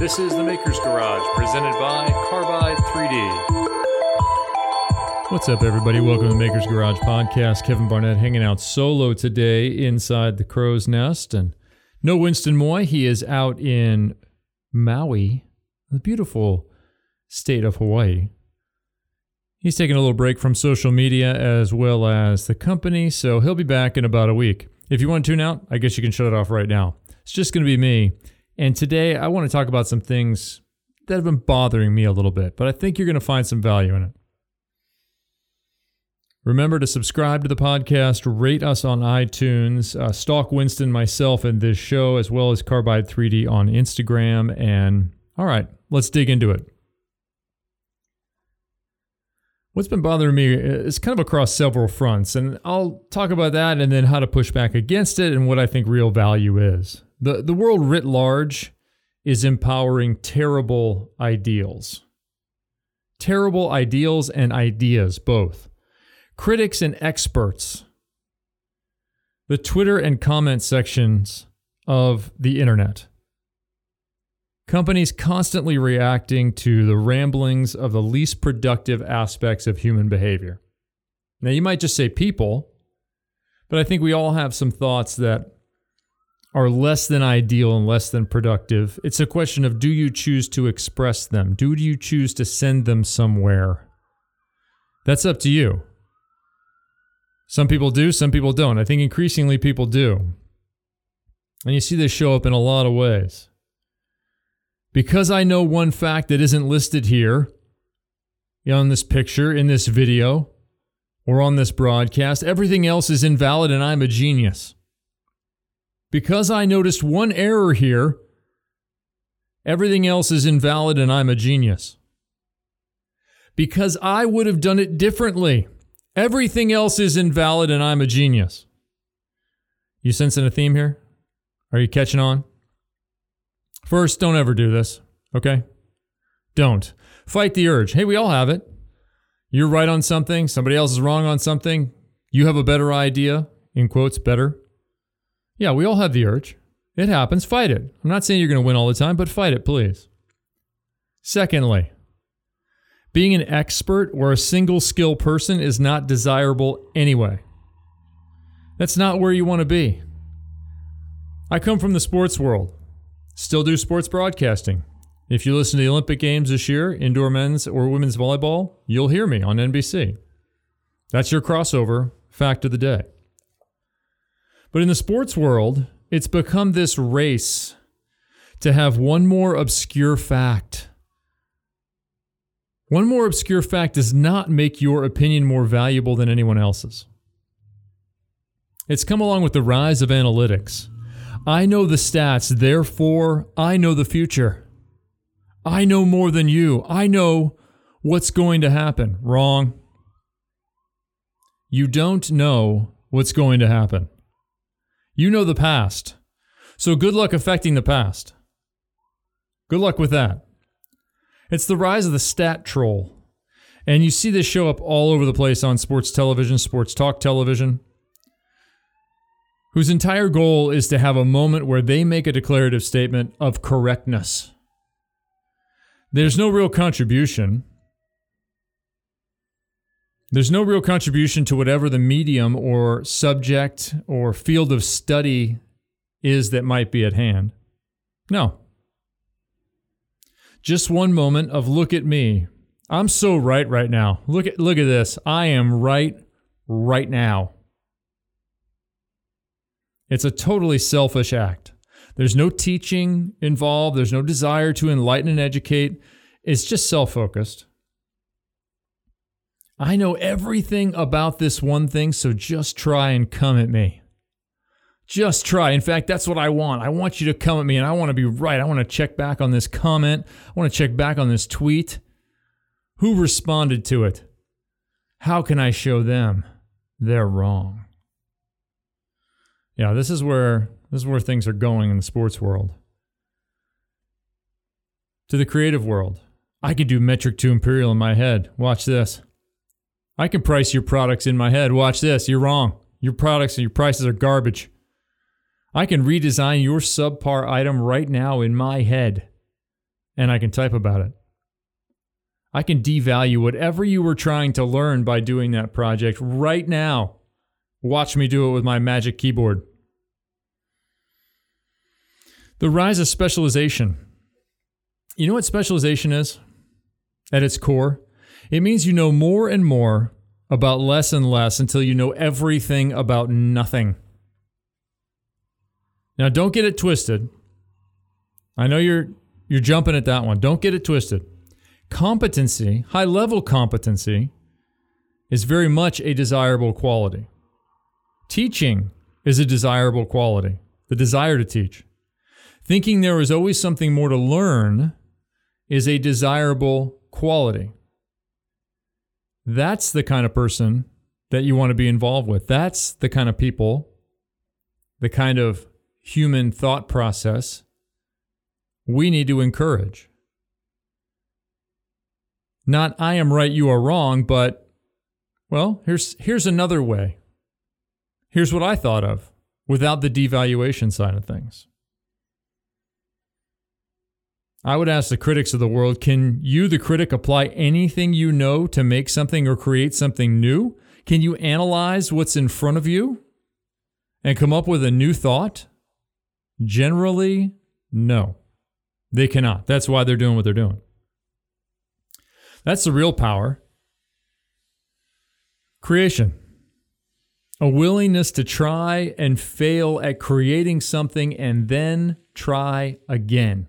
This is the Maker's Garage, presented by Carbide 3D. What's up, everybody? Welcome to the Maker's Garage podcast. Kevin Barnett hanging out solo today inside the crow's nest. And no Winston Moy. He is out in Maui, the beautiful state of Hawaii. He's taking a little break from social media as well as the company, so he'll be back in about a week. If you want to tune out, I guess you can shut it off right now. It's just going to be me. And today I want to talk about some things that have been bothering me a little bit, but I think you're going to find some value in it. Remember to subscribe to the podcast, rate us on iTunes, uh, stalk Winston, myself, and this show, as well as Carbide 3D on Instagram. And all right, let's dig into it. What's been bothering me is kind of across several fronts, and I'll talk about that and then how to push back against it and what I think real value is. The, the world writ large is empowering terrible ideals. Terrible ideals and ideas, both critics and experts, the Twitter and comment sections of the internet. Companies constantly reacting to the ramblings of the least productive aspects of human behavior. Now, you might just say people, but I think we all have some thoughts that are less than ideal and less than productive. It's a question of do you choose to express them? Do you choose to send them somewhere? That's up to you. Some people do, some people don't. I think increasingly people do. And you see this show up in a lot of ways. Because I know one fact that isn't listed here on this picture, in this video, or on this broadcast, everything else is invalid and I'm a genius. Because I noticed one error here, everything else is invalid and I'm a genius. Because I would have done it differently. Everything else is invalid and I'm a genius. You sensing a theme here? Are you catching on? First, don't ever do this, okay? Don't. Fight the urge. Hey, we all have it. You're right on something, somebody else is wrong on something. You have a better idea, in quotes, better. Yeah, we all have the urge. It happens. Fight it. I'm not saying you're going to win all the time, but fight it, please. Secondly, being an expert or a single skill person is not desirable anyway. That's not where you want to be. I come from the sports world, still do sports broadcasting. If you listen to the Olympic Games this year, indoor men's or women's volleyball, you'll hear me on NBC. That's your crossover fact of the day. But in the sports world, it's become this race to have one more obscure fact one more obscure fact does not make your opinion more valuable than anyone else's. It's come along with the rise of analytics. I know the stats, therefore, I know the future. I know more than you. I know what's going to happen. Wrong. You don't know what's going to happen. You know the past. So good luck affecting the past. Good luck with that. It's the rise of the stat troll. And you see this show up all over the place on sports television, sports talk television, whose entire goal is to have a moment where they make a declarative statement of correctness. There's no real contribution. There's no real contribution to whatever the medium or subject or field of study is that might be at hand. No. Just one moment of look at me. I'm so right right now. Look at look at this. I am right right now. It's a totally selfish act. There's no teaching involved, there's no desire to enlighten and educate. It's just self-focused. I know everything about this one thing, so just try and come at me. Just try. In fact, that's what I want. I want you to come at me and I want to be right. I want to check back on this comment. I want to check back on this tweet. Who responded to it? How can I show them they're wrong? Yeah, this is where this is where things are going in the sports world. To the creative world. I can do metric to imperial in my head. Watch this. I can price your products in my head. Watch this. You're wrong. Your products and your prices are garbage. I can redesign your subpar item right now in my head. and I can type about it. I can devalue whatever you were trying to learn by doing that project right now. Watch me do it with my magic keyboard. The rise of specialization. You know what specialization is? At its core, it means you know more and more about less and less until you know everything about nothing. Now, don't get it twisted. I know you're you're jumping at that one. Don't get it twisted. Competency, high level competency, is very much a desirable quality. Teaching is a desirable quality, the desire to teach. Thinking there is always something more to learn is a desirable quality. That's the kind of person that you want to be involved with. That's the kind of people, the kind of human thought process we need to encourage. Not I am right, you are wrong, but well, here's here's another way. Here's what I thought of without the devaluation side of things. I would ask the critics of the world can you, the critic, apply anything you know to make something or create something new? Can you analyze what's in front of you and come up with a new thought? Generally, no. They cannot. That's why they're doing what they're doing. That's the real power. Creation. A willingness to try and fail at creating something and then try again.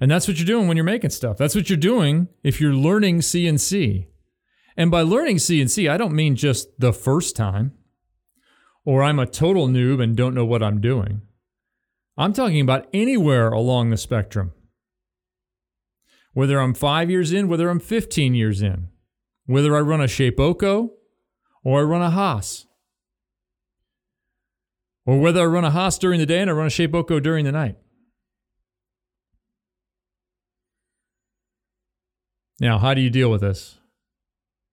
And that's what you're doing when you're making stuff. That's what you're doing if you're learning CNC. And by learning CNC, I don't mean just the first time or I'm a total noob and don't know what I'm doing. I'm talking about anywhere along the spectrum. Whether I'm five years in, whether I'm 15 years in, whether I run a Shapeoko or I run a Haas, or whether I run a Haas during the day and I run a Shapeoko during the night. Now, how do you deal with this?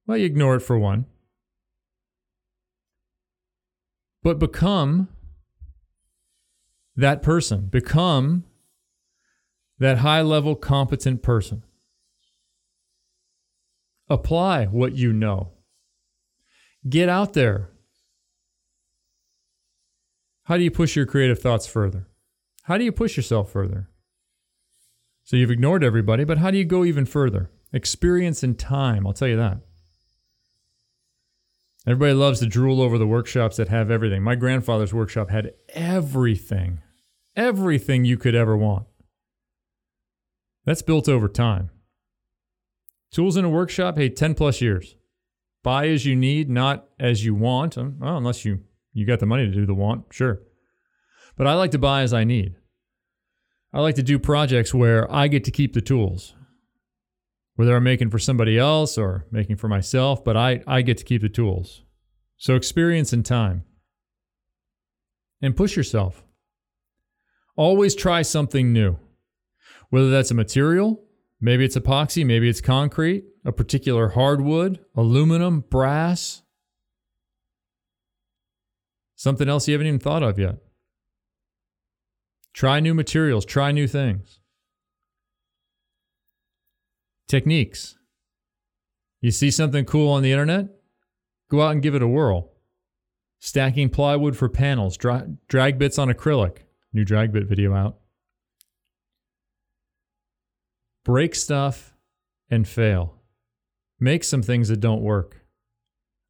Well, you ignore it for one. But become that person, become that high level competent person. Apply what you know. Get out there. How do you push your creative thoughts further? How do you push yourself further? So you've ignored everybody, but how do you go even further? Experience and time, I'll tell you that. Everybody loves to drool over the workshops that have everything. My grandfather's workshop had everything, everything you could ever want. That's built over time. Tools in a workshop, hey, 10 plus years. Buy as you need, not as you want. Um, well, unless you, you got the money to do the want, sure. But I like to buy as I need. I like to do projects where I get to keep the tools whether I'm making for somebody else or making for myself, but I, I get to keep the tools. So experience and time. And push yourself. Always try something new. Whether that's a material, maybe it's epoxy, maybe it's concrete, a particular hardwood, aluminum, brass, something else you haven't even thought of yet. Try new materials, try new things. Techniques. You see something cool on the internet? Go out and give it a whirl. Stacking plywood for panels, dra- drag bits on acrylic. New drag bit video out. Break stuff and fail. Make some things that don't work.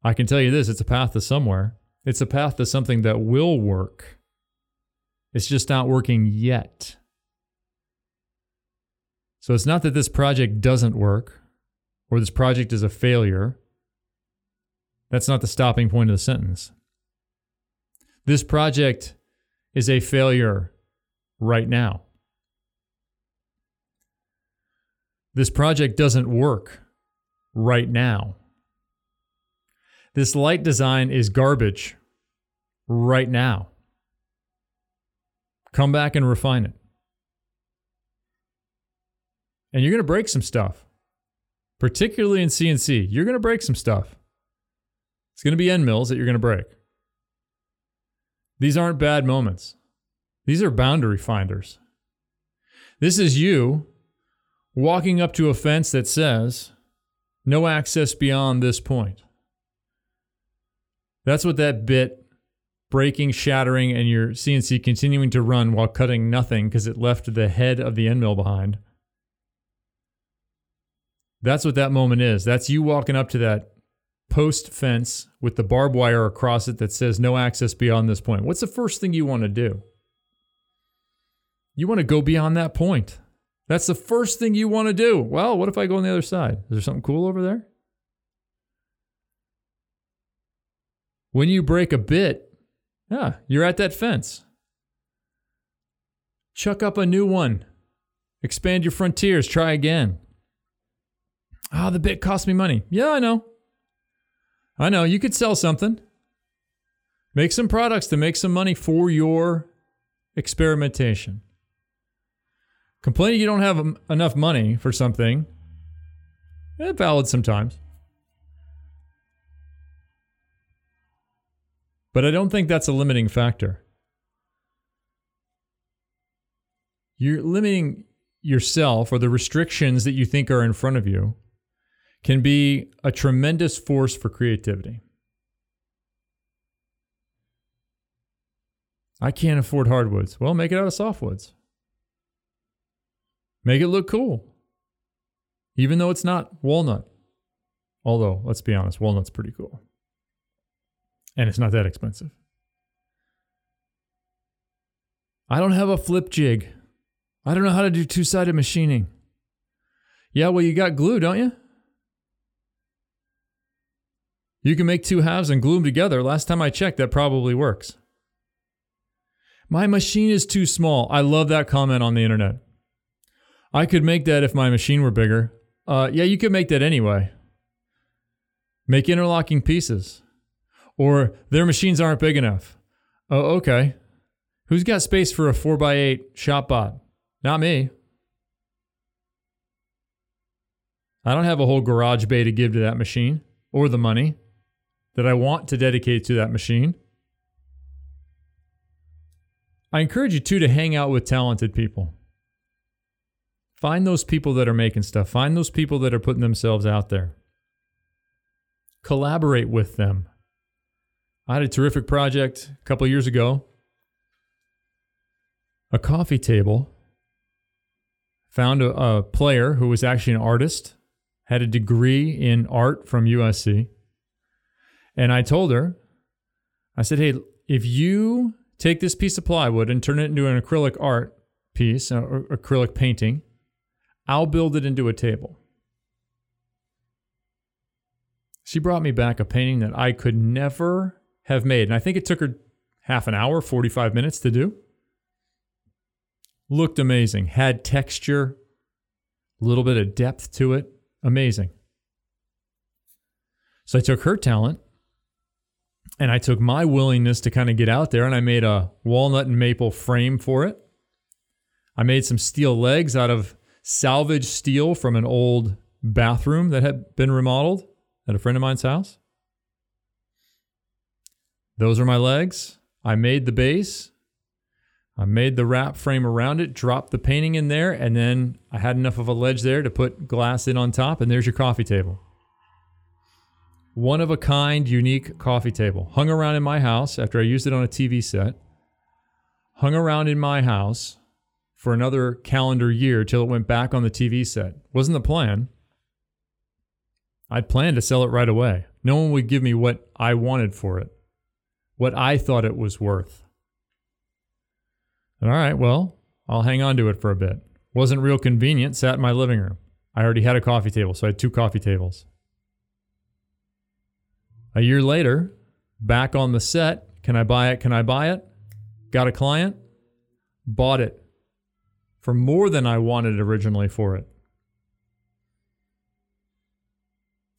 I can tell you this it's a path to somewhere. It's a path to something that will work. It's just not working yet. So it's not that this project doesn't work or this project is a failure. That's not the stopping point of the sentence. This project is a failure right now. This project doesn't work right now. This light design is garbage right now. Come back and refine it. And you're going to break some stuff, particularly in CNC. You're going to break some stuff. It's going to be end mills that you're going to break. These aren't bad moments, these are boundary finders. This is you walking up to a fence that says, no access beyond this point. That's what that bit breaking, shattering, and your CNC continuing to run while cutting nothing because it left the head of the end mill behind. That's what that moment is. That's you walking up to that post fence with the barbed wire across it that says no access beyond this point. What's the first thing you want to do? You want to go beyond that point. That's the first thing you want to do. Well, what if I go on the other side? Is there something cool over there? When you break a bit, yeah, you're at that fence. Chuck up a new one. Expand your frontiers. Try again. Ah, oh, the bit cost me money. Yeah, I know. I know. You could sell something. Make some products to make some money for your experimentation. Complaining you don't have enough money for something, eh, valid sometimes. But I don't think that's a limiting factor. You're limiting yourself or the restrictions that you think are in front of you can be a tremendous force for creativity. I can't afford hardwoods. Well, make it out of softwoods. Make it look cool. Even though it's not walnut. Although, let's be honest, walnut's pretty cool and it's not that expensive. I don't have a flip jig. I don't know how to do two sided machining. Yeah, well, you got glue, don't you? You can make two halves and glue them together. Last time I checked, that probably works. My machine is too small. I love that comment on the internet. I could make that if my machine were bigger. Uh, yeah, you could make that anyway. Make interlocking pieces. Or their machines aren't big enough. Oh, okay. Who's got space for a 4x8 ShopBot? Not me. I don't have a whole garage bay to give to that machine or the money that I want to dedicate to that machine. I encourage you too to hang out with talented people. Find those people that are making stuff. Find those people that are putting themselves out there. Collaborate with them. I had a terrific project a couple years ago. A coffee table. Found a, a player who was actually an artist, had a degree in art from USC. And I told her, I said, hey, if you take this piece of plywood and turn it into an acrylic art piece, uh, or acrylic painting, I'll build it into a table. She brought me back a painting that I could never have made. And I think it took her half an hour, 45 minutes to do. Looked amazing, had texture, a little bit of depth to it. Amazing. So I took her talent and I took my willingness to kind of get out there and I made a walnut and maple frame for it. I made some steel legs out of salvaged steel from an old bathroom that had been remodeled at a friend of mine's house. Those are my legs. I made the base. I made the wrap frame around it, dropped the painting in there, and then I had enough of a ledge there to put glass in on top, and there's your coffee table. One of a kind, unique coffee table. Hung around in my house after I used it on a TV set. Hung around in my house for another calendar year till it went back on the TV set. Wasn't the plan. I'd planned to sell it right away. No one would give me what I wanted for it what I thought it was worth. All right, well, I'll hang on to it for a bit. Wasn't real convenient, sat in my living room. I already had a coffee table, so I had two coffee tables. A year later, back on the set, can I buy it? Can I buy it? Got a client, bought it for more than I wanted originally for it.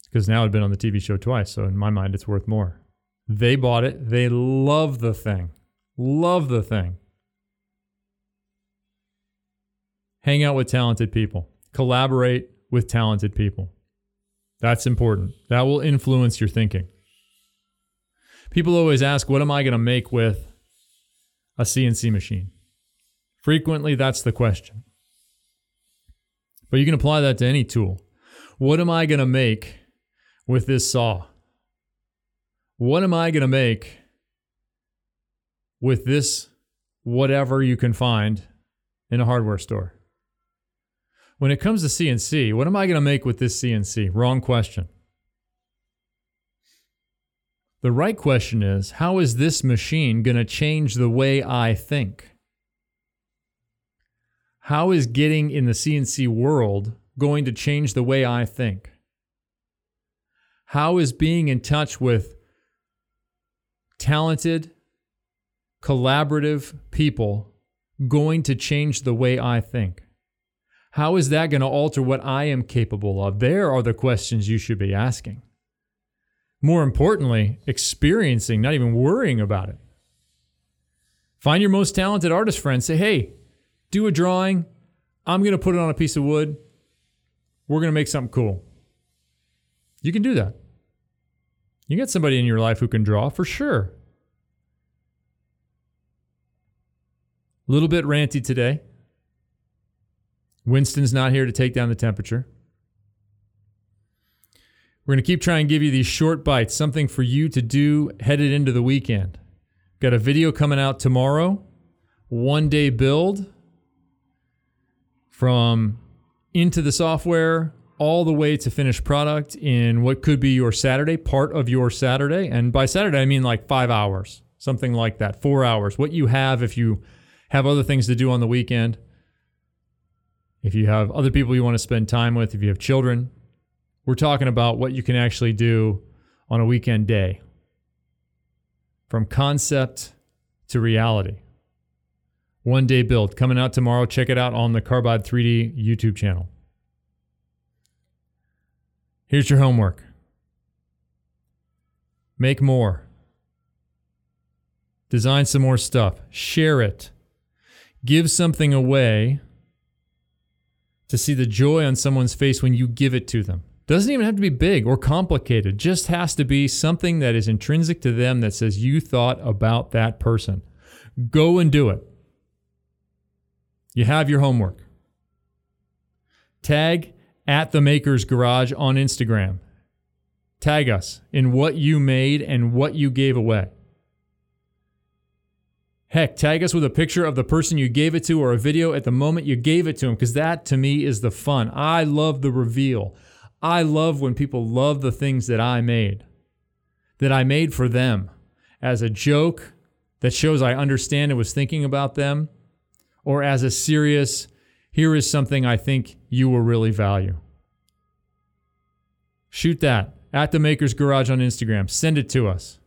Because now I've been on the TV show twice, so in my mind, it's worth more. They bought it. They love the thing. Love the thing. Hang out with talented people. Collaborate with talented people. That's important. That will influence your thinking. People always ask, what am I going to make with a CNC machine? Frequently, that's the question. But you can apply that to any tool. What am I going to make with this saw? What am I going to make with this whatever you can find in a hardware store? When it comes to CNC, what am I going to make with this CNC? Wrong question. The right question is how is this machine going to change the way I think? How is getting in the CNC world going to change the way I think? How is being in touch with talented, collaborative people going to change the way I think? How is that going to alter what I am capable of? There are the questions you should be asking. More importantly, experiencing, not even worrying about it. Find your most talented artist friend. Say, hey, do a drawing. I'm going to put it on a piece of wood. We're going to make something cool. You can do that. You get somebody in your life who can draw for sure. A little bit ranty today. Winston's not here to take down the temperature. We're going to keep trying to give you these short bites, something for you to do headed into the weekend. Got a video coming out tomorrow, one day build from into the software all the way to finished product in what could be your Saturday, part of your Saturday. And by Saturday, I mean like five hours, something like that, four hours. What you have if you have other things to do on the weekend if you have other people you want to spend time with, if you have children, we're talking about what you can actually do on a weekend day from concept to reality. One day build coming out tomorrow. Check it out on the Carbide 3D YouTube channel. Here's your homework make more, design some more stuff, share it, give something away to see the joy on someone's face when you give it to them. Doesn't even have to be big or complicated, just has to be something that is intrinsic to them that says you thought about that person. Go and do it. You have your homework. Tag at the Maker's Garage on Instagram. Tag us in what you made and what you gave away. Heck, tag us with a picture of the person you gave it to or a video at the moment you gave it to them because that to me is the fun. I love the reveal. I love when people love the things that I made, that I made for them as a joke that shows I understand and was thinking about them, or as a serious, here is something I think you will really value. Shoot that at the Maker's Garage on Instagram. Send it to us.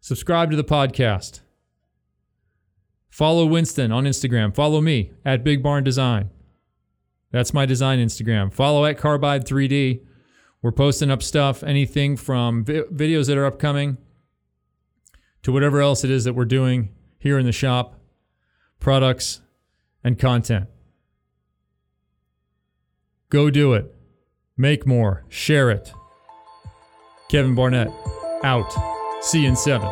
Subscribe to the podcast. Follow Winston on Instagram. Follow me at Big Barn Design. That's my design Instagram. Follow at Carbide 3D. We're posting up stuff, anything from vi- videos that are upcoming to whatever else it is that we're doing here in the shop, products, and content. Go do it. Make more. Share it. Kevin Barnett, out. See you in seven.